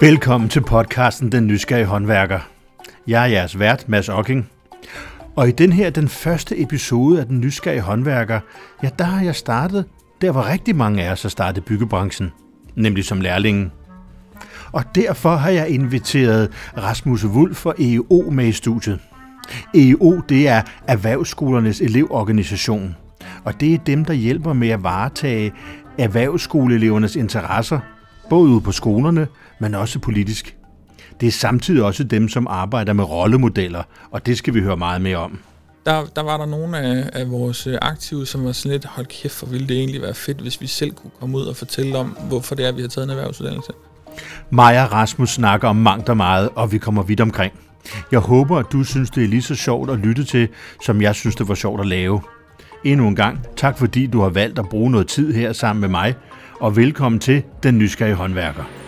Velkommen til podcasten Den Nysgerrige Håndværker. Jeg er jeres vært, Mads Ocking. Og i den her, den første episode af Den Nysgerrige Håndværker, ja, der har jeg startet der, hvor rigtig mange af os har startet byggebranchen, nemlig som lærlingen. Og derfor har jeg inviteret Rasmus Wulf fra EO med i studiet. EO, det er Erhvervsskolernes elevorganisation, og det er dem, der hjælper med at varetage erhvervsskoleelevernes interesser, både ude på skolerne, men også politisk. Det er samtidig også dem, som arbejder med rollemodeller, og det skal vi høre meget mere om. Der, der var der nogle af, af vores aktive, som var sådan lidt, hold kæft, for ville det egentlig være fedt, hvis vi selv kunne komme ud og fortælle om, hvorfor det er, vi har taget en erhvervsuddannelse. Maja Rasmus snakker om mangt og meget, og vi kommer vidt omkring. Jeg håber, at du synes, det er lige så sjovt at lytte til, som jeg synes, det var sjovt at lave. Endnu en gang, tak fordi du har valgt at bruge noget tid her sammen med mig, og velkommen til Den Nysgerrige Håndværker.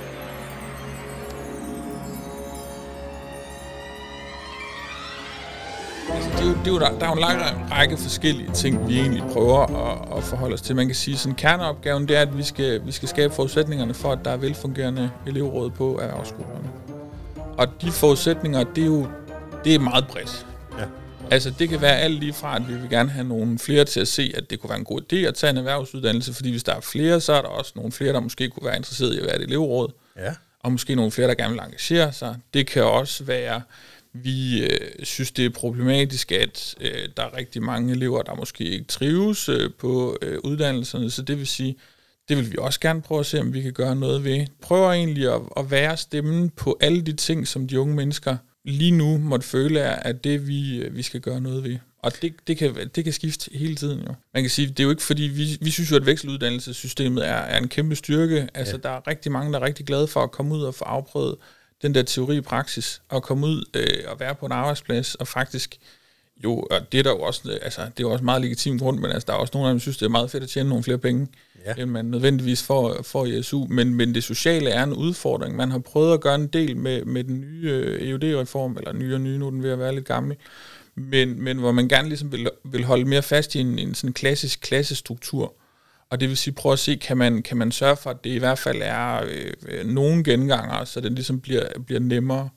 Det er jo, er der, der er jo en lang række forskellige ting, vi egentlig prøver at, at forholde os til. Man kan sige, sådan kerneopgaven det er, at vi skal, vi skal skabe forudsætningerne for, at der er velfungerende elevråd på erhvervsskolerne. Og de forudsætninger, det er jo det er meget bredt. Ja. Altså, det kan være alt lige fra, at vi vil gerne have nogle flere til at se, at det kunne være en god idé at tage en erhvervsuddannelse, fordi hvis der er flere, så er der også nogle flere, der måske kunne være interesseret i at være et elevråd. Ja. Og måske nogle flere, der gerne vil engagere sig. Det kan også være, vi øh, synes, det er problematisk, at øh, der er rigtig mange elever, der måske ikke trives øh, på øh, uddannelserne, så det vil sige, det vil vi også gerne prøve at se, om vi kan gøre noget ved. Prøver egentlig at, at være stemmen på alle de ting, som de unge mennesker lige nu måtte føle er, at det vi, øh, vi skal gøre noget ved. Og det, det, kan, det kan skifte hele tiden jo. Man kan sige, det er jo ikke fordi, vi, vi synes jo, at vekseluddannelsessystemet er, er en kæmpe styrke. Altså, ja. der er rigtig mange, der er rigtig glade for at komme ud og få afprøvet den der teori i praksis, og komme ud øh, og være på en arbejdsplads, og faktisk jo, og det er der jo også, øh, altså, det er jo også meget legitimt grund, men altså, der er også nogle af dem, der synes, det er meget fedt at tjene nogle flere penge, ja. end man nødvendigvis får, får i SU, men, men det sociale er en udfordring. Man har prøvet at gøre en del med, med den nye øh, EUD-reform, eller nye og nye, nu er den ved at være lidt gammel, men, men hvor man gerne ligesom vil, vil holde mere fast i en, en sådan klassisk klassestruktur, og det vil sige, prøv at se, kan man, kan man sørge for, at det i hvert fald er øh, øh nogle genganger, så det ligesom bliver, bliver nemmere.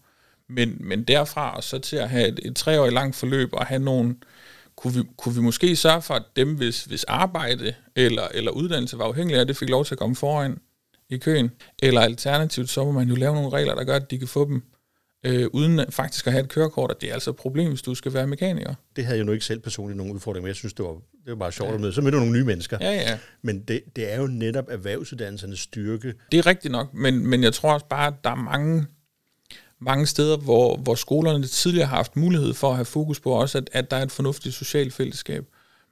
Men, men derfra og så til at have et, et treårigt langt forløb og have nogle, kunne vi, kunne vi måske sørge for, at dem, hvis, hvis arbejde eller, eller uddannelse var afhængig af det, fik lov til at komme foran i køen. Eller alternativt, så må man jo lave nogle regler, der gør, at de kan få dem øh, uden faktisk at have et kørekort, og det er altså et problem, hvis du skal være mekaniker. Det havde jeg nu ikke selv personligt nogen udfordring med. Jeg synes, det var, det var bare sjovt ja. at møde. Så mødte du nogle nye mennesker. Ja, ja. Men det, det er jo netop erhvervsuddannelsernes styrke. Det er rigtigt nok, men, men jeg tror også bare, at der er mange, mange steder, hvor, hvor skolerne tidligere har haft mulighed for at have fokus på også, at, at der er et fornuftigt socialt fællesskab.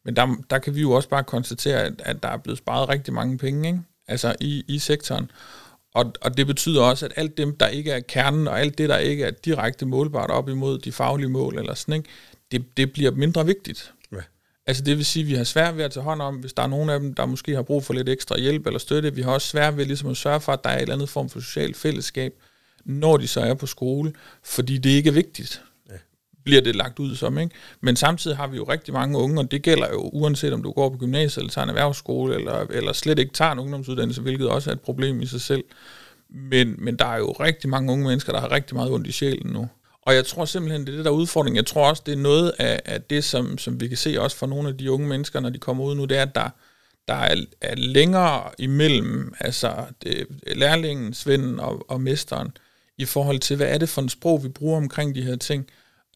Men der, der kan vi jo også bare konstatere, at, at der er blevet sparet rigtig mange penge ikke? Altså i, i sektoren. Og, og det betyder også, at alt dem, der ikke er kernen, og alt det, der ikke er direkte målbart op imod de faglige mål, eller sådan, ikke, det, det bliver mindre vigtigt. Ja. Altså det vil sige, at vi har svært ved at tage hånd om, hvis der er nogen af dem, der måske har brug for lidt ekstra hjælp eller støtte. Vi har også svært ved ligesom at sørge for, at der er et eller andet form for socialt fællesskab, når de så er på skole, fordi det ikke er vigtigt bliver det lagt ud som. Ikke? Men samtidig har vi jo rigtig mange unge, og det gælder jo uanset om du går på gymnasiet, eller tager en erhvervsskole, eller, eller slet ikke tager en ungdomsuddannelse, hvilket også er et problem i sig selv. Men, men der er jo rigtig mange unge mennesker, der har rigtig meget ondt i sjælen nu. Og jeg tror simpelthen, det er det der udfordring. Jeg tror også, det er noget af, af det, som, som vi kan se også for nogle af de unge mennesker, når de kommer ud nu, det er, at der, der er, er længere imellem altså det, lærlingen, svenden og, og mesteren, i forhold til, hvad er det for en sprog, vi bruger omkring de her ting.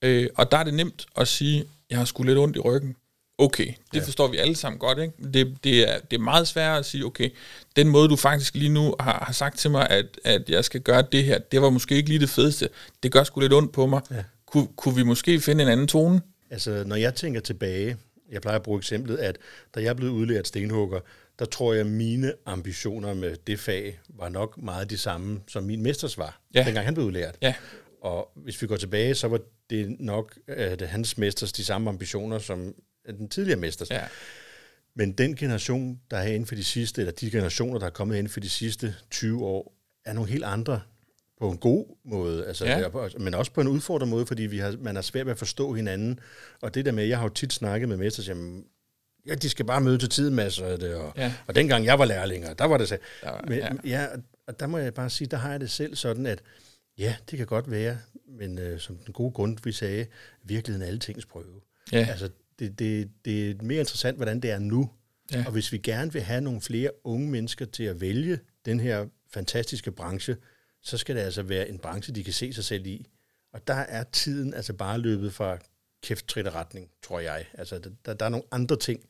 Øh, og der er det nemt at sige, jeg har sgu lidt ondt i ryggen. Okay, det ja. forstår vi alle sammen godt. Ikke? Det, det, er, det er meget sværere at sige, okay, den måde du faktisk lige nu har, har sagt til mig, at, at jeg skal gøre det her, det var måske ikke lige det fedeste. Det gør sgu lidt ondt på mig. Ja. Kun, kunne vi måske finde en anden tone? Altså, når jeg tænker tilbage, jeg plejer at bruge eksemplet, at da jeg blev udlært stenhugger, der tror jeg, at mine ambitioner med det fag var nok meget de samme, som min mesters var, ja. dengang han blev udlært. Ja. Og hvis vi går tilbage, så var det nok at hans mesters de samme ambitioner som den tidligere mesters. Ja. Men den generation, der er inden for de sidste, eller de generationer, der er kommet inden for de sidste 20 år, er nogle helt andre på en god måde, altså, ja. men også på en udfordrende måde, fordi vi har, man har svært ved at forstå hinanden. Og det der med, jeg har jo tit snakket med mester, jamen, ja, de skal bare møde til tid, masser af det, og, ja. og dengang jeg var lærlinger, der var det så. Der var, men, ja. ja. og der må jeg bare sige, der har jeg det selv sådan, at ja, det kan godt være, men øh, som den gode grund, vi sagde, virkeligheden er altings prøve. Ja. Altså, det, det, det er mere interessant, hvordan det er nu. Ja. Og hvis vi gerne vil have nogle flere unge mennesker til at vælge den her fantastiske branche, så skal det altså være en branche, de kan se sig selv i. Og der er tiden altså bare løbet fra kæft retning, tror jeg. Altså, der, der er nogle andre ting,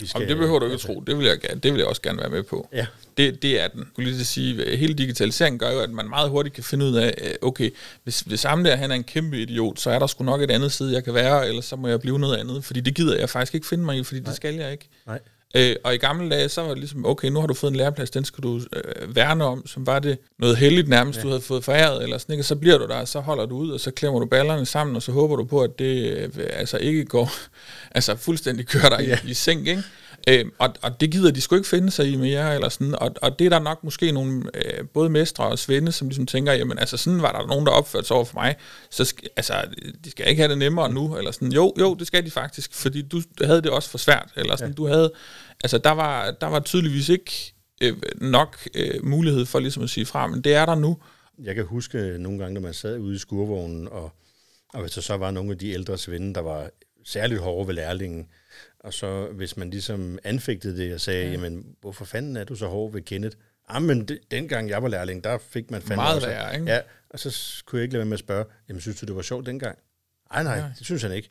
vi skal... Jamen, det behøver du ikke altså, tro. Det vil, jeg, gerne, det vil jeg også gerne være med på. Ja. Det, det er den. Jeg kunne lige sige, at hele digitaliseringen gør jo, at man meget hurtigt kan finde ud af, okay, hvis, hvis ham der han er en kæmpe idiot, så er der sgu nok et andet sted, jeg kan være, eller så må jeg blive noget andet, fordi det gider jeg faktisk ikke finde mig i, fordi Nej. det skal jeg ikke. Nej. Øh, og i gamle dage, så var det ligesom, okay, nu har du fået en læreplads, den skal du øh, værne om, som var det noget heldigt nærmest, ja. du havde fået foræret, eller sådan, ikke? og så bliver du der, så holder du ud, og så klemmer du ballerne sammen, og så håber du på, at det øh, altså ikke går, altså fuldstændig kører dig ja. i, i seng, ikke? Øh, og, og det gider de sgu ikke finde sig i mere, eller sådan, og, og det er der nok måske nogle, øh, både mestre og svende, som ligesom tænker, jamen altså sådan var der nogen, der opførte sig over for mig, så sk- altså, de skal ikke have det nemmere nu, eller sådan, jo, jo, det skal de faktisk, fordi du havde det også for svært, eller sådan, ja. du havde, altså der var, der var tydeligvis ikke øh, nok øh, mulighed for ligesom at sige fra, men det er der nu. Jeg kan huske nogle gange, når man sad ude i skurvognen, og, og hvis der så var nogle af de ældre svende, der var særligt hårde ved lærlingen, og så hvis man ligesom anfægtede det og sagde, ja. jamen, hvorfor fanden er du så hård ved Kenneth? Ah, men det, dengang jeg var lærling, der fik man fandme Meget også. værre, ikke? Ja, og så kunne jeg ikke lade være med at spørge, jamen, synes du, det var sjovt dengang? Nej, nej, nej. det synes han ikke.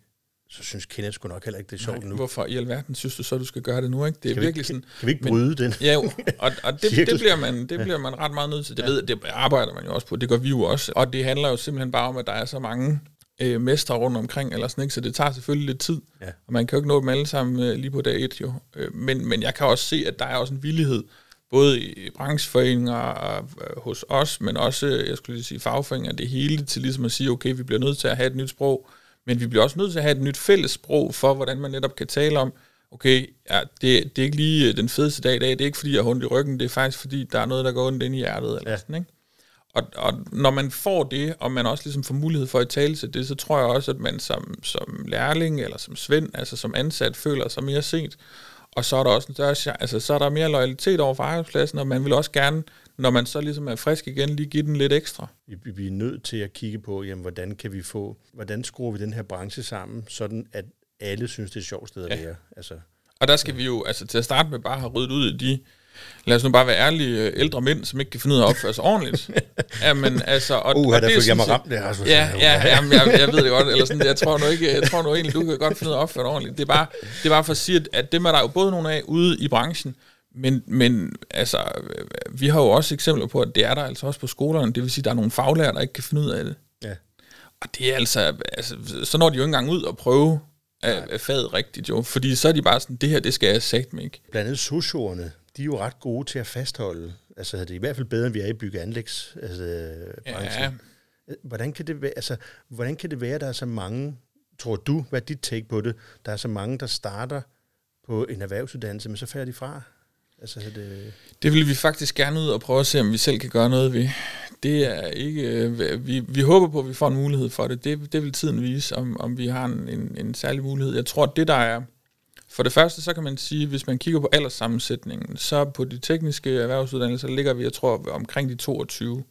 Så synes Kenneth sgu nok heller ikke, det er sjovt nej, nu. Hvorfor i alverden synes du så, du skal gøre det nu, ikke? Det er kan virkelig vi, sådan... Kan vi ikke bryde men, den? Ja, jo, og, og det, det, bliver man, det bliver man ret meget nødt til. Det, ja. ved, det arbejder man jo også på, det gør vi jo også. Og det handler jo simpelthen bare om, at der er så mange øh, mestre rundt omkring, eller sådan, ikke? så det tager selvfølgelig lidt tid, ja. og man kan jo ikke nå dem alle sammen øh, lige på dag et, jo. Øh, men, men jeg kan også se, at der er også en villighed, både i brancheforeninger og øh, hos os, men også, jeg skulle lige sige, fagforeninger, det hele til ligesom at sige, okay, vi bliver nødt til at have et nyt sprog, men vi bliver også nødt til at have et nyt fælles sprog for, hvordan man netop kan tale om, okay, ja, det, det er ikke lige den fedeste dag i dag, det er ikke fordi, jeg har ondt i ryggen, det er faktisk fordi, der er noget, der går ondt ind i hjertet, eller ja. sådan, ikke? Og, og når man får det, og man også ligesom får mulighed for at tale til det, så tror jeg også, at man som, som lærling eller som svend, altså som ansat, føler sig mere set. Og så er der også en større, altså så er der mere loyalitet over for arbejdspladsen, og man vil også gerne, når man så ligesom er frisk igen, lige give den lidt ekstra. Vi, vi er nødt til at kigge på, jamen, hvordan kan vi få, hvordan skruer vi den her branche sammen, sådan at alle synes, det er et sjovt sted at være. Altså, og der skal vi jo, altså til at starte med, bare have ryddet ud i de lad os nu bare være ærlige, øh, ældre mænd, som ikke kan finde ud af at opføre sig ordentligt. Jamen, altså, og, uh, og der følte jeg mig ramt der, Rasmus. Ja, ja, jamen, jeg, jeg, ved det godt. Eller sådan, jeg tror nu ikke, jeg tror nu egentlig, du kan godt finde ud af at opføre dig ordentligt. Det er bare, det er bare for at sige, at dem er der jo både nogle af ude i branchen, men, men altså, vi har jo også eksempler på, at det er der altså også på skolerne. Det vil sige, at der er nogle faglærere, der ikke kan finde ud af det. Ja. Og det er altså, altså så når de jo ikke engang ud og prøve af, af faget rigtigt jo, fordi så er de bare sådan, det her, det skal jeg sagt mig ikke. Blandt andet socioerne, de er jo ret gode til at fastholde. Altså, det er i hvert fald bedre, end vi er i bygge altså, ja. Hvordan kan, det være, altså, hvordan kan det være, at der er så mange, tror du, hvad er dit take på det, der er så mange, der starter på en erhvervsuddannelse, men så falder de fra? Altså, det... det vil vi faktisk gerne ud og prøve at se, om vi selv kan gøre noget ved. Det er ikke... Øh, vi, vi håber på, at vi får en mulighed for det. Det, det vil tiden vise, om, om vi har en, en, en særlig mulighed. Jeg tror, at det, der er for det første, så kan man sige, hvis man kigger på alderssammensætningen, så på de tekniske erhvervsuddannelser ligger vi, jeg tror, omkring de 22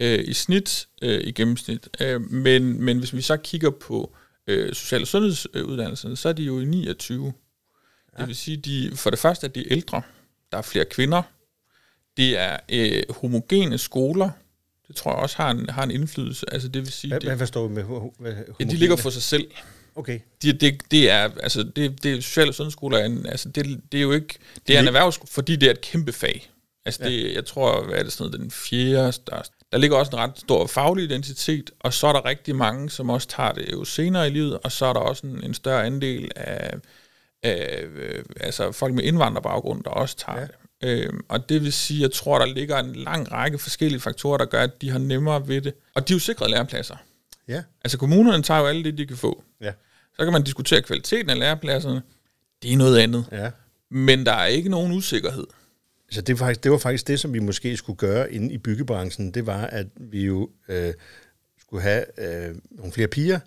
øh, i snit, øh, i gennemsnit. Øh, men, men hvis vi så kigger på øh, social- og sundhedsuddannelserne, så er de jo i 29. Ja. Det vil sige, de, for det første er de ældre, der er flere kvinder, det er øh, homogene skoler, det tror jeg også har en, har en indflydelse. Altså det vil sige, hvad, det, hvad forstår du med homogene? Ja, de ligger for sig selv. Okay. Det, det, det er, altså, det, det sociale sundhedsskoler, er en, altså, det, det er jo ikke, det er en erhvervsskole, fordi det er et kæmpe fag. Altså, det, ja. jeg tror, hvad er det sådan noget, den fjerde største. Der ligger også en ret stor faglig identitet, og så er der rigtig mange, som også tager det jo senere i livet, og så er der også en, en større andel af, af øh, altså folk med indvandrerbaggrund, der også tager ja. det. Øhm, og det vil sige, jeg tror, der ligger en lang række forskellige faktorer, der gør, at de har nemmere ved det. Og de er jo sikret lærepladser. Ja. Altså kommunerne tager jo alle det, de kan få. Ja. Så kan man diskutere kvaliteten af lærepladserne. Det er noget andet. Ja. Men der er ikke nogen usikkerhed. Så det, var faktisk, det var faktisk det, som vi måske skulle gøre inde i byggebranchen. Det var, at vi jo øh, skulle have øh, nogle flere piger,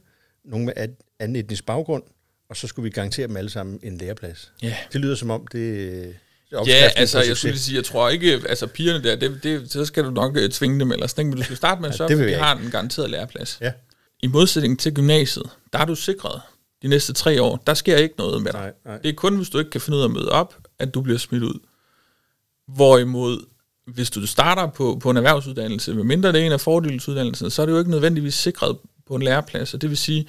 nogle med anden etnisk baggrund, og så skulle vi garantere dem alle sammen en læreplads. Ja. Det lyder som om, det... Ja, altså jeg skulle sige, jeg tror ikke, altså pigerne der, det, det, så skal du nok uh, tvinge dem eller sådan, men du skal starte med at sørge for, at de har en garanteret læreplads. Ja. I modsætning til gymnasiet, der er du sikret de næste tre år. Der sker ikke noget med dig. Nej, nej. Det er kun, hvis du ikke kan finde ud af at møde op, at du bliver smidt ud. Hvorimod, hvis du starter på, på en erhvervsuddannelse, med mindre det er en af fordelsuddannelserne, så er det jo ikke nødvendigvis sikret på en læreplads. Og det vil sige,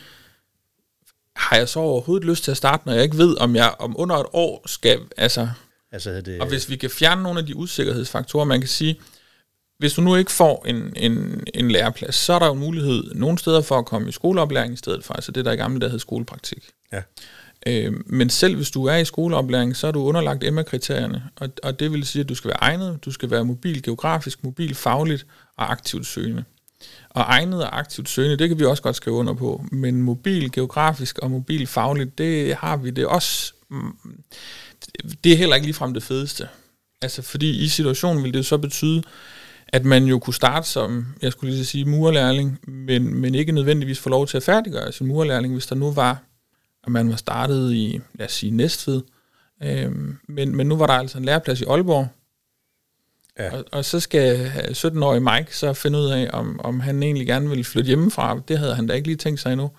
har jeg så overhovedet lyst til at starte, når jeg ikke ved, om jeg om under et år skal, altså, Altså, det, og hvis vi kan fjerne nogle af de usikkerhedsfaktorer, man kan sige, hvis du nu ikke får en, en, en læreplads, så er der jo mulighed nogle steder for at komme i skoleoplæring i stedet for, altså det der i gamle der hed skolepraktik. Ja. Øh, men selv hvis du er i skoleoplæring, så er du underlagt Emma-kriterierne, og, og det vil sige, at du skal være egnet, du skal være mobil geografisk, mobil fagligt og aktivt søgende. Og egnet og aktivt søgende, det kan vi også godt skrive under på, men mobil geografisk og mobil fagligt, det har vi det også... Det er heller ikke ligefrem det fedeste. Altså, fordi i situationen vil det så betyde, at man jo kunne starte som, jeg skulle lige sige, murerlærling, men, men ikke nødvendigvis få lov til at færdiggøre sin murerlærling, hvis der nu var, at man var startet i, lad os sige, Næstved. Øhm, men, men nu var der altså en læreplads i Aalborg, Ja. og, og så skal 17-årige Mike så finde ud af, om, om han egentlig gerne vil flytte hjemmefra. Det havde han da ikke lige tænkt sig endnu.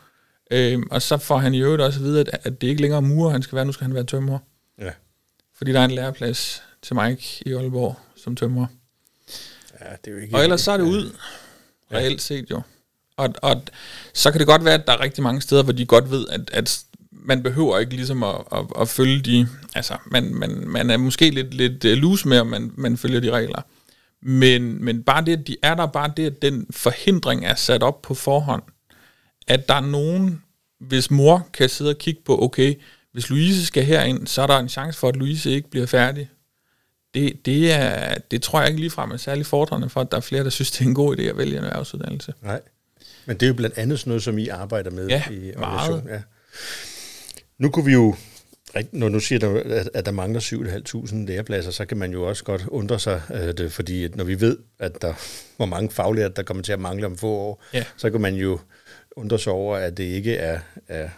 Øhm, og så får han i øvrigt også at vide, at, at det ikke længere er murer, han skal være, nu skal han være tømrer. Ja. Fordi der er en læreplads til Mike i Aalborg som tømrer. Ja, det er jo ikke... Og ellers så er det ud, reelt set jo. Og, og så kan det godt være, at der er rigtig mange steder, hvor de godt ved, at, at man behøver ikke ligesom at, at, at følge de... Altså, man, man, man er måske lidt, lidt øh, loose med, om man, man følger de regler. Men, men bare det, at de er der, bare det, at den forhindring er sat op på forhånd, at der er nogen, hvis mor kan sidde og kigge på, okay, hvis Louise skal herind, så er der en chance for, at Louise ikke bliver færdig. Det, det, er, det tror jeg ikke ligefrem er særlig fordrende for, at der er flere, der synes, det er en god idé at vælge en erhvervsuddannelse. Nej. Men det er jo blandt andet sådan noget, som I arbejder med Ja, i meget. organisation. Ja. Nu kunne vi jo, når nu siger der, at, der mangler 7.500 lærepladser, så kan man jo også godt undre sig, at, det, fordi at når vi ved, at der hvor mange faglærte, der kommer til at mangle om få år, Ja. så kan man jo undre sig over, at det ikke er, er,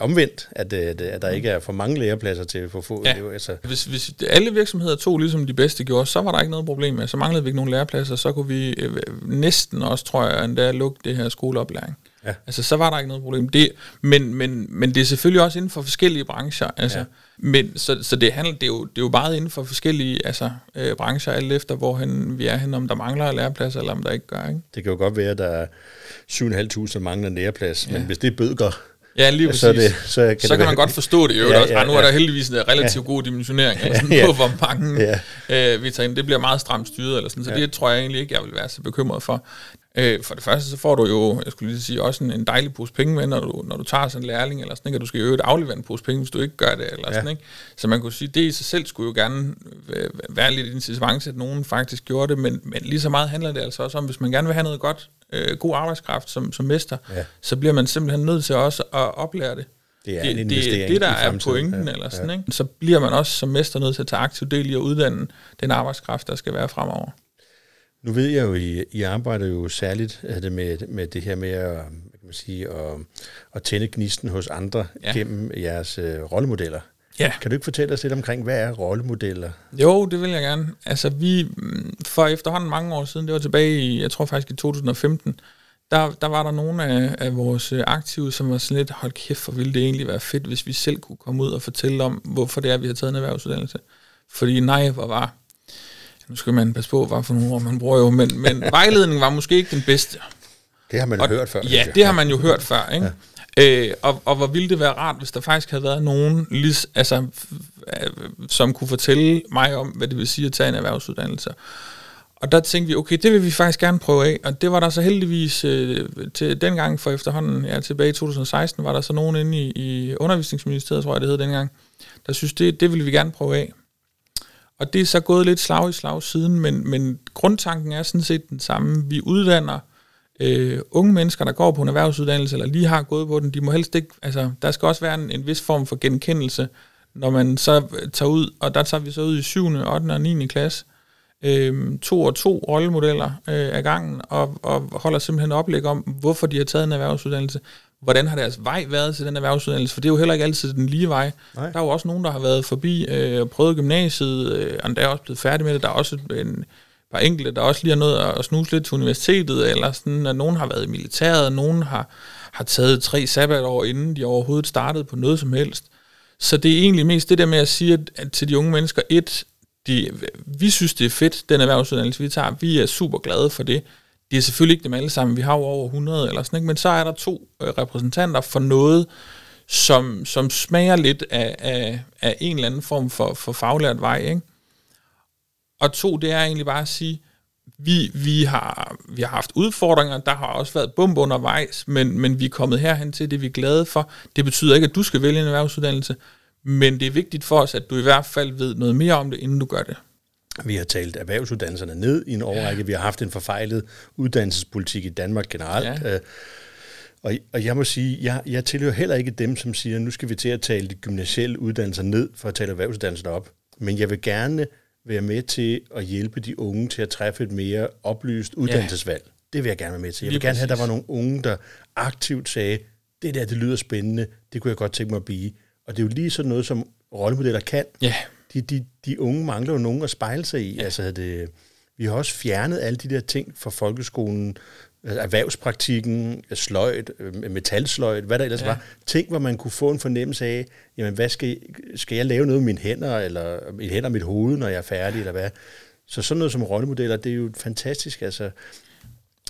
omvendt, at, at, at der ikke er for mange lærepladser til for få Ja. elever. Altså, Hvis, hvis alle virksomheder tog ligesom de bedste gjorde, så var der ikke noget problem med. Så manglede vi ikke nogen lærepladser, så kunne vi øh, næsten også, tror jeg, endda lukke det her skoleoplæring. Ja. Altså, så var der ikke noget problem. Det, men, men, men det er selvfølgelig også inden for forskellige brancher. Altså, Ja. men, så så det, handler, det, er jo, det er jo meget inden for forskellige altså, øh, brancher, alt efter hvor hen vi er hen, om der mangler lærepladser, eller om der ikke gør. Ikke? det kan jo godt være, at der er 7.500 mangler læreplads, ja. men hvis det bødger, Ja, lige præcis. så, det, så kan så det kan man godt forstå det. Jo, Ja, ja, også. ja, Ja, nu er ja. der heldigvis en relativt god dimensionering eller sådan, Ja. på, hvor mange Ja. øh, vi tager ind. Det bliver meget stramt styret, eller sådan, så Ja. det tror jeg egentlig ikke, jeg vil være så bekymret for. Øh, for det første, så får du jo, jeg skulle lige sige, også en, en dejlig pose penge med, når du, når du tager sådan en lærling, eller sådan, ikke? og du skal jo øvrigt aflevere en pose penge, hvis du ikke gør det, eller Ja. sådan, ikke? Så man kunne sige, det i sig selv skulle jo gerne være lidt incitament at nogen faktisk gjorde det, men, men lige så meget handler det altså også om, hvis man gerne vil have noget godt, øh, god arbejdskraft som, som mester, Ja. så bliver man simpelthen nødt til også at oplære det Det er det, en det, det, der er pointen, Ja, eller sådan, ja. ikke? så bliver man også som mester nødt til at tage aktiv del i at uddanne den arbejdskraft, der skal være fremover. Nu ved jeg jo, I, I arbejder jo særligt det med, med det her med at, kan man sige, at, at tænde gnisten hos andre ja. Gennem jeres øh, rollemodeller. Ja. Kan du ikke fortælle os lidt omkring, hvad er rollemodeller? Jo, det vil jeg gerne. Altså vi, mm, for efterhånden mange år siden, det var tilbage i, jeg tror faktisk i 2015, der, der var der nogle af, af vores øh, aktive, som var sådan lidt, hold kæft, hvor ville det egentlig være fedt, hvis vi selv kunne komme ud og fortælle om, hvorfor det er, vi har taget en erhvervsuddannelse. Fordi nej, hvor var, nu skal man passe på, hvad for nogle ord man bruger jo, men, men vejledningen var måske ikke den bedste. Det har man jo hørt før. Ja, det har man jo hørt før, ikke? Ja. Øh, og, og hvor ville det være rart, hvis der faktisk havde været nogen, lis, altså, øh, som kunne fortælle mig om, hvad det vil sige at tage en erhvervsuddannelse. Og der tænkte vi, okay, det vil vi faktisk gerne prøve af. Og det var der så heldigvis øh, til dengang for efterhånden, ja, tilbage i 2016, var der så nogen inde i, i undervisningsministeriet, tror jeg det hed dengang, der synes, det, det ville vi gerne prøve af. Og det er så gået lidt slag i slag siden, men, men grundtanken er sådan set den samme. Vi uddanner øh, unge mennesker, der går på en erhvervsuddannelse, eller lige har gået på den, de må helst ikke, altså der skal også være en, en vis form for genkendelse, når man så øh, tager ud, og der tager vi så ud i 7., 8. og 9. klasse, øh, to og to rollemodeller øh, af gangen, og, og holder simpelthen oplæg om, hvorfor de har taget en erhvervsuddannelse, hvordan har deres vej været til den erhvervsuddannelse, for det er jo heller ikke altid den lige vej. Nej. Der er jo også nogen, der har været forbi øh, og prøvet gymnasiet, øh, og der er også blevet færdig med det. Der er også en par enkelte, der også lige har nået at snuse lidt til universitetet, eller sådan, at nogen har været i militæret, og nogen har, har taget tre sabbatår, inden de overhovedet startede på noget som helst. Så det er egentlig mest det der med at sige at, at til de unge mennesker, et, de, vi synes, det er fedt, den erhvervsuddannelse, vi tager. Vi er super glade for det. Det er selvfølgelig ikke dem alle sammen. Vi har jo over 100 eller sådan, ikke? men så er der to øh, repræsentanter for noget, som, som smager lidt af, af, af en eller anden form for, for faglært vej. Ikke? Og to, det er egentlig bare at sige, vi, vi, har, vi har haft udfordringer, der har også været bump undervejs, men, men vi er kommet herhen til det, vi er glade for. Det betyder ikke, at du skal vælge en erhvervsuddannelse, men det er vigtigt for os, at du i hvert fald ved noget mere om det, inden du gør det. Vi har talt erhvervsuddannelserne ned i en årrække. Ja. Vi har haft en forfejlet uddannelsespolitik i Danmark generelt. Ja. Øh, og, og jeg må sige, jeg, jeg tilhører heller ikke dem, som siger, nu skal vi til at tale de gymnasielle uddannelser ned for at tale erhvervsuddannelser op. Men jeg vil gerne være med til at hjælpe de unge til at træffe et mere oplyst uddannelsesvalg. Ja. Det vil jeg gerne være med til. Jeg vil Lige gerne have, at der var nogle unge, der aktivt sagde, det der, det lyder spændende, det kunne jeg godt tænke mig at blive. Og det er jo lige sådan noget, som rollemodeller kan. Ja. De, de, de unge mangler jo nogen at spejle sig i. Ja. Altså, det, vi har også fjernet alle de der ting fra folkeskolen, erhvervspraktikken, sløjt, metalsløjt, hvad der ellers ja. var. Ting, hvor man kunne få en fornemmelse af, jamen, hvad skal, skal jeg lave noget med mine hænder, eller mine hænder og mit hoved, når jeg er færdig, eller hvad? Så sådan noget som rollemodeller, det er jo fantastisk. Altså,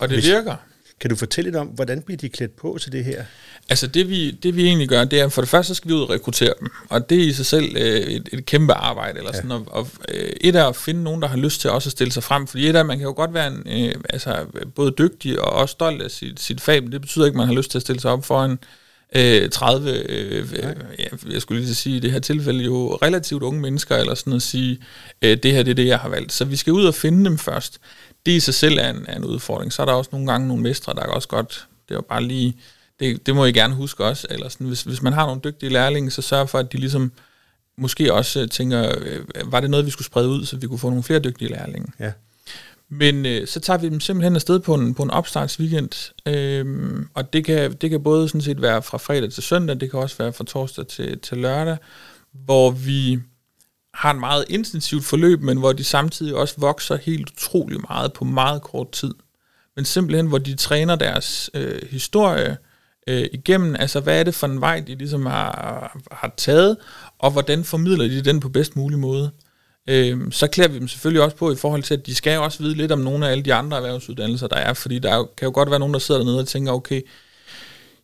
og det hvis, virker. Kan du fortælle lidt om, hvordan bliver de klædt på til det her? Altså det vi, det vi egentlig gør, det er, for det første skal vi ud og rekruttere dem, og det er i sig selv øh, et, et kæmpe arbejde, eller sådan, ja. og, og øh, et er at finde nogen, der har lyst til også at stille sig frem, fordi et er, man kan jo godt være en, øh, altså, både dygtig og også stolt af sit, sit fag, men det betyder ikke, at man har lyst til at stille sig op for en øh, 30, øh, ja, jeg skulle lige sige, i det her tilfælde jo relativt unge mennesker, eller sådan at sige, øh, det her det er det, jeg har valgt. Så vi skal ud og finde dem først. Det i sig selv er en, er en udfordring. Så er der også nogle gange nogle mestre, der er også godt, det var bare lige det, det må I gerne huske også. Eller sådan, hvis, hvis man har nogle dygtige lærlinge, så sørg for, at de ligesom måske også øh, tænker, øh, var det noget, vi skulle sprede ud, så vi kunne få nogle flere dygtige lærlinge. Ja. Men øh, så tager vi dem simpelthen afsted på en, på en opstartsweekend, øhm, og det kan, det kan både sådan set være fra fredag til søndag, det kan også være fra torsdag til, til lørdag, hvor vi har en meget intensivt forløb, men hvor de samtidig også vokser helt utrolig meget på meget kort tid. Men simpelthen, hvor de træner deres øh, historie, øh, igennem, altså hvad er det for en vej, de ligesom har, har taget, og hvordan formidler de den på bedst mulig måde. Øh, så klæder vi dem selvfølgelig også på i forhold til, at de skal også vide lidt om nogle af alle de andre erhvervsuddannelser, der er, fordi der kan jo godt være nogen, der sidder dernede og tænker, okay,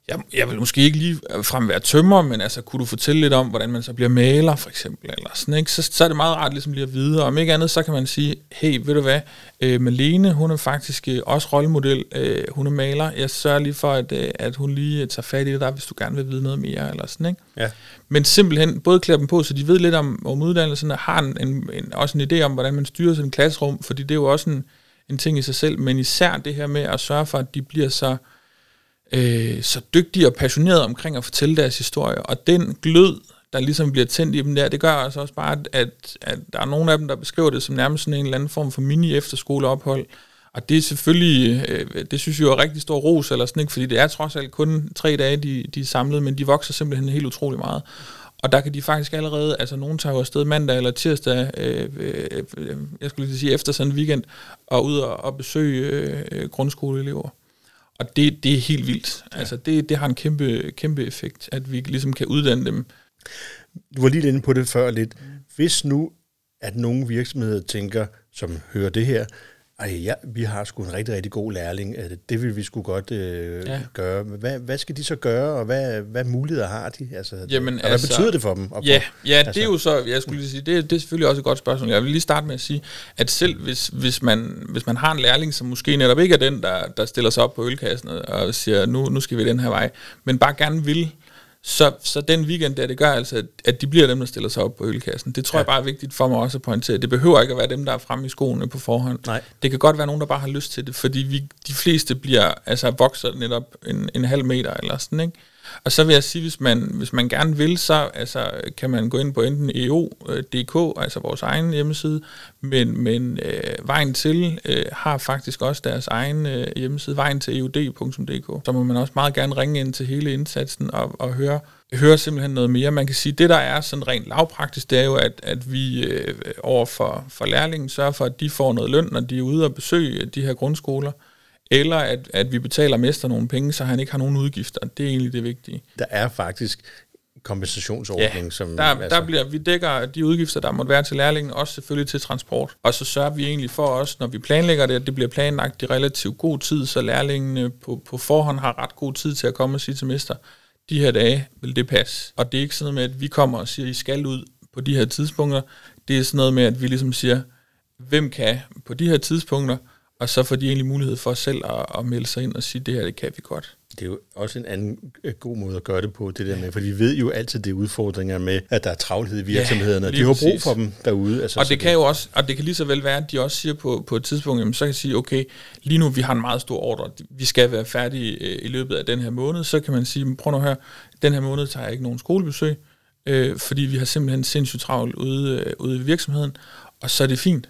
jeg, jeg vil måske ikke lige frem være tømmer, men altså, kunne du fortælle lidt om, hvordan man så bliver maler, for eksempel, eller sådan, ikke? Så, så er det meget rart ligesom lige at vide, og om ikke andet, så kan man sige, hey, ved du hvad, øh, Malene, hun er faktisk øh, også rollemodel, øh, hun er maler, jeg sørger lige for, at, øh, at hun lige tager fat i det der, hvis du gerne vil vide noget mere, eller sådan, ikke? Ja. Men simpelthen både klæder dem på, så de ved lidt om, om uddannelserne, har en, en, en, også en idé om, hvordan man styrer sådan en klasserum, fordi det er jo også en, en ting i sig selv, men især det her med at sørge for, at de bliver så øh, så dygtige og passionerede omkring at fortælle deres historie. Og den glød, der ligesom bliver tændt i dem der, det gør altså også bare, at, at der er nogle af dem, der beskriver det som nærmest sådan en eller anden form for mini-efterskoleophold. Og det er selvfølgelig, øh, det synes jeg er rigtig stor ros, eller sådan, ikke? fordi det er trods alt kun tre dage, de, de er samlet, men de vokser simpelthen helt utrolig meget. Og der kan de faktisk allerede, altså nogen tager jo afsted mandag eller tirsdag, øh, øh, øh jeg skulle lige sige efter sådan en weekend, og ud og, og besøge øh, øh grundskoleelever. Og det, det er helt vildt. Altså det, det har en kæmpe, kæmpe effekt, at vi ligesom kan uddanne dem. Du var lige inde på det før lidt. Hvis nu, at nogle virksomheder tænker, som hører det her, ej, ja, vi har sgu en rigtig, rigtig god lærling. Det vil vi sgu godt øh, ja. gøre. Hvad, hvad skal de så gøre, og hvad, hvad muligheder har de? Altså, Jamen, og hvad altså, betyder det for dem? Og ja, ja altså. det er jo så, jeg skulle lige sige, det, det er selvfølgelig også et godt spørgsmål. Jeg vil lige starte med at sige, at selv hvis, hvis, man, hvis man har en lærling, som måske netop ikke er den, der, der stiller sig op på ølkassen og siger, nu, nu skal vi den her vej, men bare gerne vil så, så den weekend der, det gør altså, at de bliver dem, der stiller sig op på ølkassen. Det tror ja. jeg bare er vigtigt for mig også at pointere. Det behøver ikke at være dem, der er fremme i skoene på forhånd. Nej. Det kan godt være nogen, der bare har lyst til det, fordi vi, de fleste bliver, altså vokser netop en, en halv meter eller sådan, ikke? Og så vil jeg sige, hvis man, hvis man gerne vil, så altså, kan man gå ind på enten EO.dk, øh, altså vores egen hjemmeside, men, men øh, Vejen til øh, har faktisk også deres egen øh, hjemmeside, vejen til eud.dk. Så må man også meget gerne ringe ind til hele indsatsen og, og høre, høre simpelthen noget mere. Man kan sige, det der er sådan rent lavpraktisk, det er jo, at, at vi øh, over for, for lærlingen sørger for, at de får noget løn, når de er ude og besøge de her grundskoler eller at, at vi betaler mester nogle penge, så han ikke har nogen udgifter. Det er egentlig det vigtige. Der er faktisk kompensationsordning, ja, som... Der, altså... der bliver, vi dækker de udgifter, der måtte være til lærlingen, også selvfølgelig til transport. Og så sørger vi egentlig for os, når vi planlægger det, at det bliver planlagt i relativt god tid, så lærlingene på, på forhånd har ret god tid til at komme og sige til mester, de her dage vil det passe. Og det er ikke sådan noget med, at vi kommer og siger, I skal ud på de her tidspunkter. Det er sådan noget med, at vi ligesom siger, hvem kan på de her tidspunkter, og så får de egentlig mulighed for selv at, at melde sig ind og sige, det her, det kan vi godt. Det er jo også en anden øh, god måde at gøre det på, det der med, for de ved jo altid, det er udfordringer med, at der er travlhed i virksomhederne, ja, de har brug for dem derude. Altså, og det kan jo også, og det kan lige så vel være, at de også siger på, på et tidspunkt, jamen, så kan sige, okay, lige nu vi har en meget stor ordre, vi skal være færdige øh, i løbet af den her måned, så kan man sige, prøv nu her, den her måned tager jeg ikke nogen skolebesøg, øh, fordi vi har simpelthen sindssygt travlt ude, øh, ude i virksomheden, og så er det fint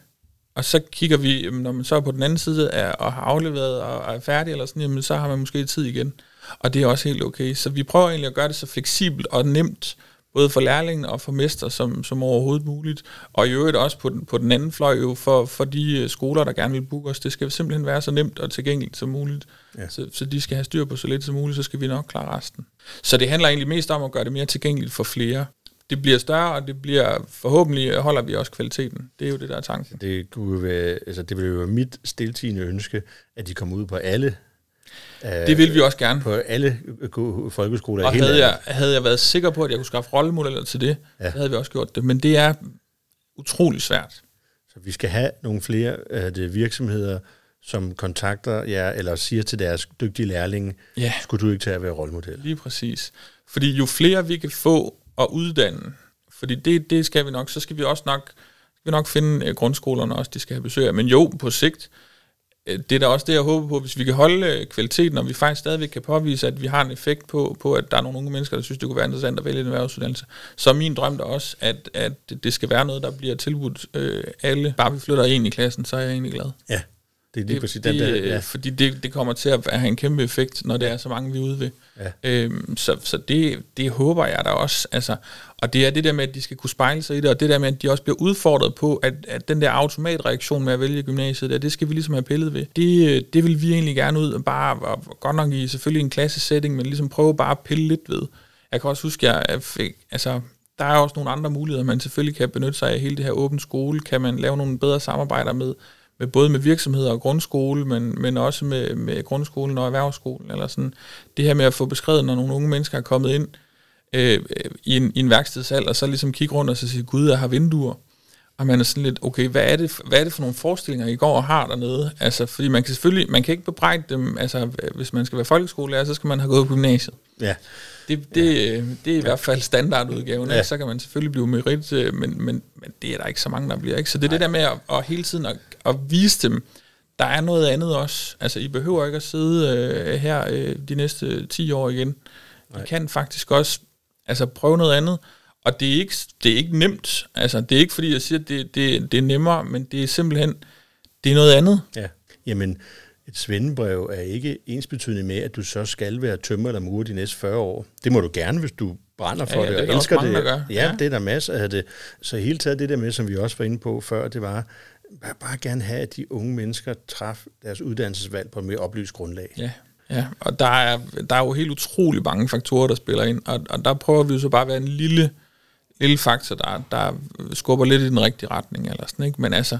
og så kigger vi, når man så er på den anden side af, og har afleveret og er færdig, eller sådan, jamen, så har man måske tid igen. Og det er også helt okay. Så vi prøver egentlig at gøre det så fleksibelt og nemt, både for lærlingen og for mester som, som overhovedet muligt. Og i øvrigt også på den, på den anden fløj jo for, for de øh, skoler, der gerne vil booke os. Det skal simpelthen være så nemt og tilgængeligt som muligt. Ja. Så, så de skal have styr på så lidt som muligt, så skal vi nok klare resten. Så det handler egentlig mest om at gøre det mere tilgængeligt for flere det bliver større, og det bliver forhåbentlig holder vi også kvaliteten. Det er jo det, der er tanken. Det, kunne være, altså det vil jo være mit stiltigende ønske, at de kommer ud på alle det vil vi også gerne. På alle folkeskoler. Og havde jeg, havde jeg været sikker på, at jeg kunne skaffe rollemodeller til det, ja. så havde vi også gjort det. Men det er utrolig svært. Så vi skal have nogle flere uh, det virksomheder, som kontakter jer, eller siger til deres dygtige lærlinge, ja. skulle du ikke tage at være rollemodel? Lige præcis. Fordi jo flere vi kan få at uddanne, fordi det, det skal vi nok, så skal vi også nok, skal vi nok finde øh, grundskolerne også, de skal have besøg af. Men jo, på sigt, øh, det er da også det, jeg håber på, hvis vi kan holde øh, kvaliteten, og vi faktisk stadigvæk kan påvise, at vi har en effekt på, på, at der er nogle unge mennesker, der synes, det kunne være interessant at vælge en erhvervsuddannelse. Så er min drøm da også, at, at det skal være noget, der bliver tilbudt øh, alle. Bare vi flytter ind i klassen, så er jeg egentlig glad. Ja, det er lige det, præcis den der. Ja. Fordi det, det kommer til at have en kæmpe effekt, når det er så mange, vi er ude ved. Ja. Øhm, så så det, det håber jeg da også. Altså, og det er det der med, at de skal kunne spejle sig i det, og det der med, at de også bliver udfordret på, at, at den der automatreaktion med at vælge gymnasiet, der, det skal vi ligesom have pillet ved. Det, det vil vi egentlig gerne ud, og bare, og godt nok i selvfølgelig en klassesætning, men ligesom prøve bare at pille lidt ved. Jeg kan også huske, at jeg fik, altså, der er også nogle andre muligheder, man selvfølgelig kan benytte sig af hele det her åbent skole. Kan man lave nogle bedre samarbejder med med både med virksomheder og grundskole, men, men også med, med grundskolen og erhvervsskolen. Eller sådan. Det her med at få beskrevet, når nogle unge mennesker er kommet ind øh, i, en, i en værkstedshal, og så ligesom kigge rundt og så sige, gud, jeg har vinduer. Og man er sådan lidt, okay, hvad er det, hvad er det for nogle forestillinger, I går og har dernede? Altså, fordi man kan selvfølgelig, man kan ikke bebrejde dem, altså, hvis man skal være folkeskolelærer, så skal man have gået på gymnasiet. Ja. Det, det, ja. det er i hvert fald standardudgaven. Ja. Så kan man selvfølgelig blive merit, øh, men, men, men det er der ikke så mange, der bliver. Ikke? Så det er Nej. det der med at, at hele tiden at, at vise dem, der er noget andet også. Altså, I behøver ikke at sidde øh, her øh, de næste 10 år igen. Nej. I kan faktisk også altså, prøve noget andet. Og det er ikke, det er ikke nemt. Altså, det er ikke fordi, jeg siger, at det, det, det er nemmere, men det er simpelthen, det er noget andet. Ja, jamen, et svendebrev er ikke ensbetydende med, at du så skal være tømmer eller murer de næste 40 år. Det må du gerne, hvis du brænder for ja, ja, det, og elsker mange, det. Ja, ja, det er der masser af det. Så hele taget det der med, som vi også var inde på før, det var bare, bare gerne have, at de unge mennesker træffer deres uddannelsesvalg på et mere oplyst grundlag. Ja, ja. og der er, der er jo helt utrolig mange faktorer, der spiller ind, og, og der prøver vi jo så bare at være en lille lille faktor, der, der skubber lidt i den rigtige retning. Eller sådan, ikke? Men altså,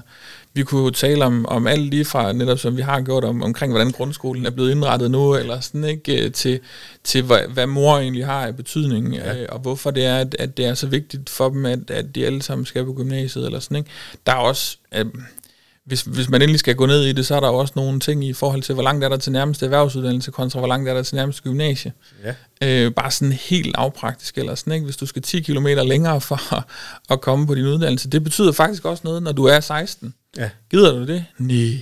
vi kunne jo tale om, om alt lige fra, netop som vi har gjort, om, omkring hvordan grundskolen er blevet indrettet nu, eller sådan, ikke? til, til hvad, hvad mor egentlig har af betydning, ja. øh, og hvorfor det er, at, at det er så vigtigt for dem, at, at de alle sammen skal på gymnasiet. Eller sådan, ikke? Der er også... Øh, hvis, hvis man endelig skal gå ned i det, så er der også nogle ting i forhold til, hvor langt er der til nærmeste erhvervsuddannelse, kontra hvor langt er der til nærmeste gymnasie. Ja. Øh, bare sådan helt lavpraktisk, eller sådan, ikke? hvis du skal 10 km længere for at, at komme på din uddannelse. Det betyder faktisk også noget, når du er 16. Ja. Gider du det? Nej,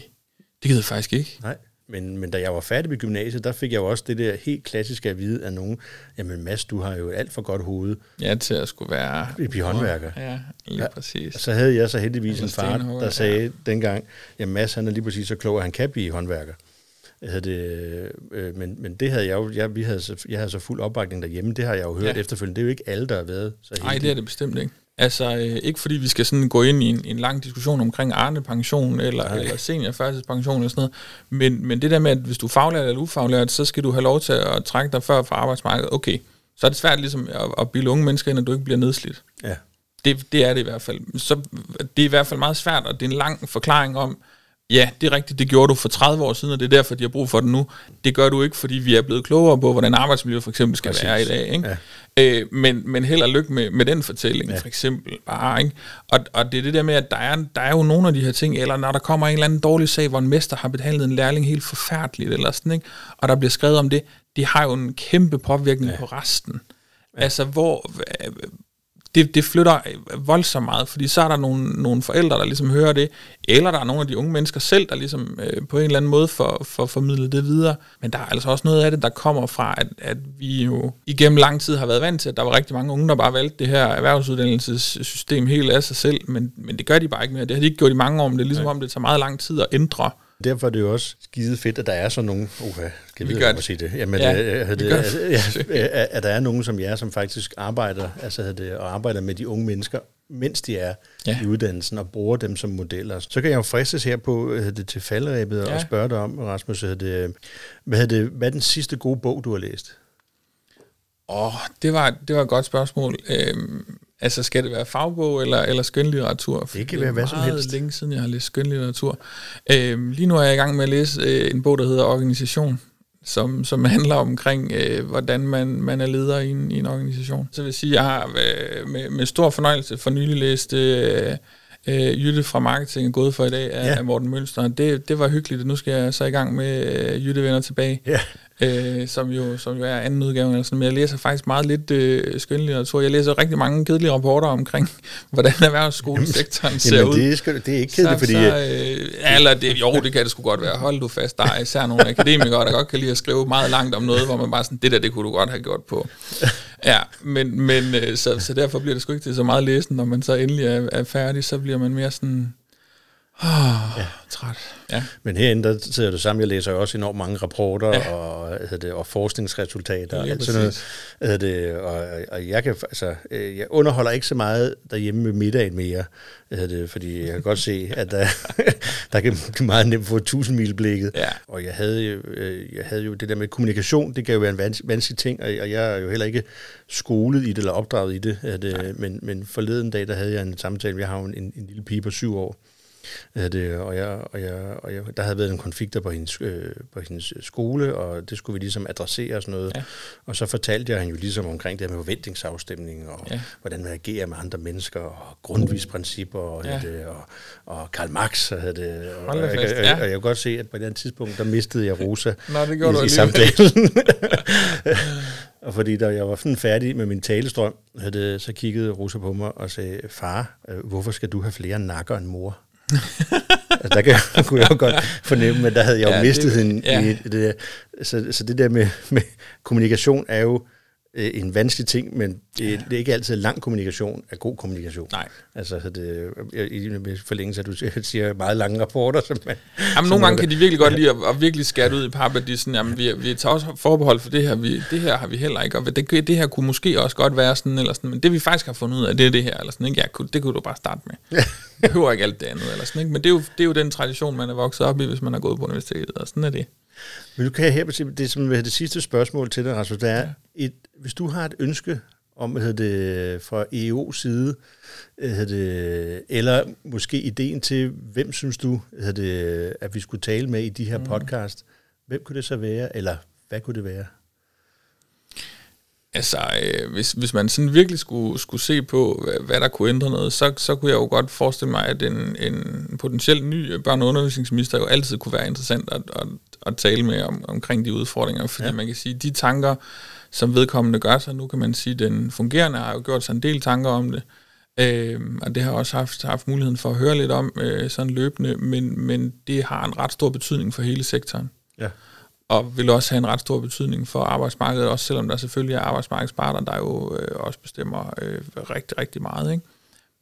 det gider jeg faktisk ikke. Nej. Men, men da jeg var færdig med gymnasiet, der fik jeg jo også det der helt klassiske at vide af nogen, jamen Mads, du har jo alt for godt hoved. Ja, til at skulle være... Blive håndværker. Ja, lige ja, præcis. Og så havde jeg så heldigvis en far, der sagde ja. dengang, jamen Mads, han er lige præcis så klog, at han kan blive håndværker. Havde det, øh, men, men det havde jeg jo, jeg, vi havde, jeg havde så fuld opbakning derhjemme, det har jeg jo hørt ja. efterfølgende. Det er jo ikke alle, der har været så Nej, det er det bestemt ikke. Altså, øh, ikke fordi vi skal sådan gå ind i en, en lang diskussion omkring Arne-pension eller, eller seniorførtidspension eller sådan noget, men, men det der med, at hvis du er faglært eller ufaglært, så skal du have lov til at trække dig før fra arbejdsmarkedet. Okay, så er det svært ligesom at, at bilde unge mennesker ind, at du ikke bliver nedslidt. Ja. Det, det er det i hvert fald. Så det er i hvert fald meget svært, og det er en lang forklaring om, Ja, det er rigtigt. Det gjorde du for 30 år siden, og det er derfor, de har brug for det nu. Det gør du ikke, fordi vi er blevet klogere på, hvordan arbejdsmiljøet for eksempel skal Præcis. være i dag. Ikke? Ja. Øh, men, men held og lykke med, med den fortælling, ja. for eksempel. Bare, ikke? Og, og det er det der med, at der er, der er jo nogle af de her ting, eller når der kommer en eller anden dårlig sag, hvor en mester har behandlet en lærling helt forfærdeligt, eller sådan, ikke? og der bliver skrevet om det, det har jo en kæmpe påvirkning ja. på resten. Altså, hvor, det, det flytter voldsomt meget, fordi så er der nogle, nogle forældre, der ligesom hører det, eller der er nogle af de unge mennesker selv, der ligesom øh, på en eller anden måde får, for formidlet det videre. Men der er altså også noget af det, der kommer fra, at, at vi jo igennem lang tid har været vant til, at der var rigtig mange unge, der bare valgte det her erhvervsuddannelsessystem helt af sig selv, men, men det gør de bare ikke mere. Det har de ikke gjort i mange år, men det er ligesom ja. om, det tager meget lang tid at ændre Derfor er det jo også skide fedt, at der er sådan nogle... Uha, skal vi vide, at sige det? Jamen, ja, det, det, det, at, at der er nogen som jer, som faktisk arbejder, altså det, og arbejder med de unge mennesker, mens de er ja. i uddannelsen, og bruger dem som modeller. Så kan jeg jo fristes her på det, til faldrebet ja. og spørge dig om, Rasmus, det, hvad, det, hvad er den sidste gode bog, du har læst? Åh, oh, det, var, det var et godt spørgsmål. Øhm, Altså, skal det være fagbog eller, eller skønlitteratur? For det kan være hvad som helst. Længe siden, jeg har læst skønlitteratur. Øh, lige nu er jeg i gang med at læse øh, en bog, der hedder Organisation, som, som handler omkring, øh, hvordan man, man er leder i en, i en organisation. Så vil jeg sige, at jeg har øh, med, med stor fornøjelse for nylig læst øh, øh, Jytte fra Marketing gået for i dag af, ja. af Morten Mølster. Det, det var hyggeligt, og nu skal jeg så i gang med øh, Jytte vender tilbage. Ja øh, som, jo, som jo er anden udgave. Eller sådan. Men jeg læser faktisk meget lidt øh, skønlitteratur. Jeg læser rigtig mange kedelige rapporter omkring, hvordan erhvervsskolesektoren ser jamen, ud. Det er, det er ikke kedeligt, fordi... Så, øh, eller det, jo, det kan det sgu godt være. Hold du fast, der er især nogle akademikere, der godt kan lide at skrive meget langt om noget, hvor man bare sådan, det der, det kunne du godt have gjort på. Ja, men, men øh, så, så derfor bliver det sgu ikke til så meget læsen, når man så endelig er, er færdig, så bliver man mere sådan Oh, ja. træt. Ja. Men herinde, der sidder du sammen, jeg læser jo også enormt mange rapporter ja. og, det, og forskningsresultater og alt sådan noget. Det, og, og jeg, kan, altså, øh, jeg underholder ikke så meget derhjemme med middagen mere, det, fordi jeg kan godt se, at der, der kan meget nemt få tusindmilblikket. Ja. Og jeg havde, jo, øh, jeg havde jo det der med kommunikation, det kan jo være en vanskelig ting, og jeg er jo heller ikke skolet i det eller opdraget i det. det men, men forleden dag, der havde jeg en samtale, jeg har jo en, en lille pige på syv år, det, og, jeg, og, jeg, og jeg, der havde været en konflikt der på hendes, øh, på hendes skole, og det skulle vi ligesom adressere og sådan noget. Ja. Og så fortalte jeg hende jo ligesom omkring det her med forventningsafstemning, og ja. hvordan man agerer med andre mennesker, og grundvisprincipper, og, ja. det, og, og Karl Marx. Og, det, og, og, jeg, og, og jeg kunne godt se, at på den tidspunkt, der mistede jeg Rosa Nå, det gjorde i, du i samtalen. og fordi da jeg var sådan færdig med min talestrøm, havde, så kiggede Rosa på mig og sagde, far, øh, hvorfor skal du have flere nakker end mor? Altså, der kan, kunne jeg jo godt fornemme, at der havde jeg jo ja, mistet det, hende ja. i det der. Så, så det der med, med kommunikation er jo øh, en vanskelig ting, men det, ja. det er ikke altid lang kommunikation er god kommunikation. Nej. Altså, så det, i forlængelse af, at du siger meget lange rapporter. Som man, jamen, nogle gange kan de virkelig godt lide at, at virkelig skære ud i pap, at de sådan, jamen, vi, vi tager også forbehold for det her, vi, det her har vi heller ikke, og det, det her kunne måske også godt være sådan, eller sådan, men det vi faktisk har fundet ud af, det er det her, eller sådan, ikke? Ja, det kunne du bare starte med. Ja. behøver ikke alt det andet, eller sådan, ikke? men det er, jo, det er jo den tradition, man er vokset op i, hvis man har gået på universitetet, og sådan er det. Men du kan her, det er som det sidste spørgsmål til dig, Rasmus, det er, ja. et, hvis du har et ønske om, hvad det, fra EO's side, hvad det, eller måske ideen til, hvem synes du, hvad det, at vi skulle tale med i de her mm. podcast, hvem kunne det så være, eller hvad kunne det være? Altså, øh, hvis, hvis man sådan virkelig skulle, skulle se på, hvad, hvad der kunne ændre noget, så, så kunne jeg jo godt forestille mig, at en, en potentielt ny børne- og undervisningsminister jo altid kunne være interessant at, at, at tale med om, omkring de udfordringer, fordi ja. man kan sige, de tanker, som vedkommende gør sig, nu kan man sige, at den fungerende har jo gjort sig en del tanker om det, øh, og det har også haft, haft muligheden for at høre lidt om øh, sådan løbende, men, men det har en ret stor betydning for hele sektoren. Ja. Og vil også have en ret stor betydning for arbejdsmarkedet, også selvom der selvfølgelig er arbejdsmarkedsparter, der jo øh, også bestemmer øh, rigtig, rigtig meget. Ikke?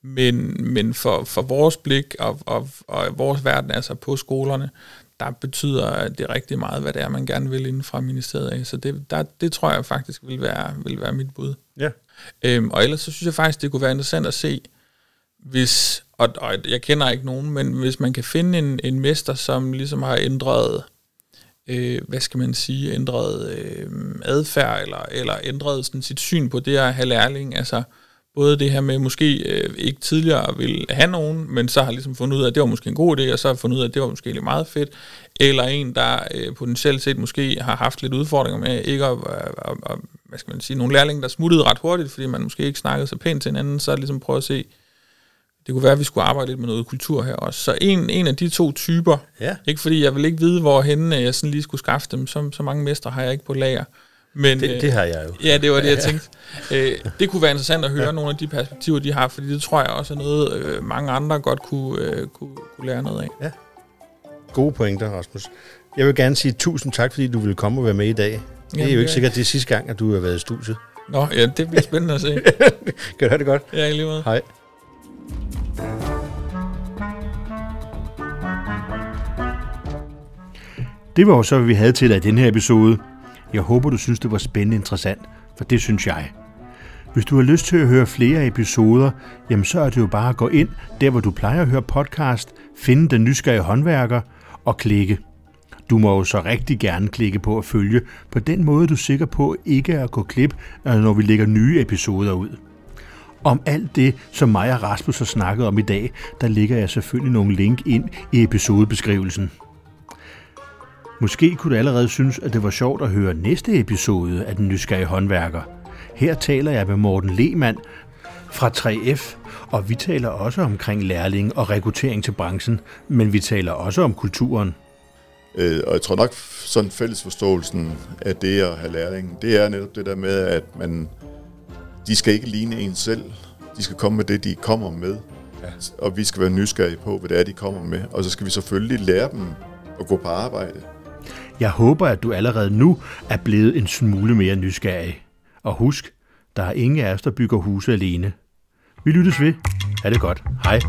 Men, men for, for vores blik og, og, og vores verden, altså på skolerne, der betyder det rigtig meget, hvad det er, man gerne vil inden fra ministeriet af. Så det, der, det tror jeg faktisk vil være, vil være mit bud. Ja. Øhm, og ellers så synes jeg faktisk, det kunne være interessant at se, hvis, og, og jeg kender ikke nogen, men hvis man kan finde en, en mester, som ligesom har ændret, øh, hvad skal man sige, ændret øh, adfærd, eller, eller ændret sådan sit syn på det at have lærling, altså både det her med måske øh, ikke tidligere vil have nogen, men så har ligesom fundet ud af, at det var måske en god idé, og så har fundet ud af, at det var måske lidt meget fedt, eller en, der øh, potentielt set måske har haft lidt udfordringer med ikke at, at, at, at hvad skal man sige, nogle lærlinge, der smuttede ret hurtigt, fordi man måske ikke snakkede så pænt til hinanden, så ligesom prøve at se, det kunne være, at vi skulle arbejde lidt med noget kultur her også. Så en, en af de to typer, Ja. ikke fordi jeg vil ikke vide, hvorhen jeg sådan lige skulle skaffe dem, så, så mange mestre har jeg ikke på lager. Men, Det, det har jeg jo. Ja, det var det, jeg tænkte. Øh, det kunne være interessant at høre ja. nogle af de perspektiver, de har, fordi det tror jeg også er noget, øh, mange andre godt kunne, øh, kunne, kunne lære noget af. Gode pointer, Rasmus. Jeg vil gerne sige tusind tak, fordi du ville komme og være med i dag. Det er Jamen, jo ikke det- sikkert, det er sidste gang, at du har været i studiet. Nå, ja, det bliver spændende at se. Kan du have det godt? Ja, i lige måde. Hej. Det var jo så, hvad vi havde til dig i den her episode. Jeg håber, du synes, det var spændende interessant, for det synes jeg. Hvis du har lyst til at høre flere episoder, jamen så er det jo bare at gå ind, der hvor du plejer at høre podcast, finde den nysgerrige håndværker og klikke. Du må jo så rigtig gerne klikke på at følge. På den måde er du sikker på ikke at gå klip, øh, når vi lægger nye episoder ud. Om alt det, som mig og Rasmus har snakket om i dag, der ligger jeg selvfølgelig nogle link ind i episodebeskrivelsen. Måske kunne du allerede synes, at det var sjovt at høre næste episode af Den Nysgerrige Håndværker. Her taler jeg med Morten Lehmann fra 3F, og vi taler også omkring lærling og rekruttering til branchen, men vi taler også om kulturen. Øh, og jeg tror nok, sådan fællesforståelsen af det at have lærling, det er netop det der med, at man, de skal ikke ligne en selv. De skal komme med det, de kommer med. Ja. Og vi skal være nysgerrige på, hvad det er, de kommer med. Og så skal vi selvfølgelig lære dem at gå på arbejde. Jeg håber, at du allerede nu er blevet en smule mere nysgerrig. Og husk, der er ingen af os, der bygger huse alene. Vi lyttes ved. Ha' det godt. Hej.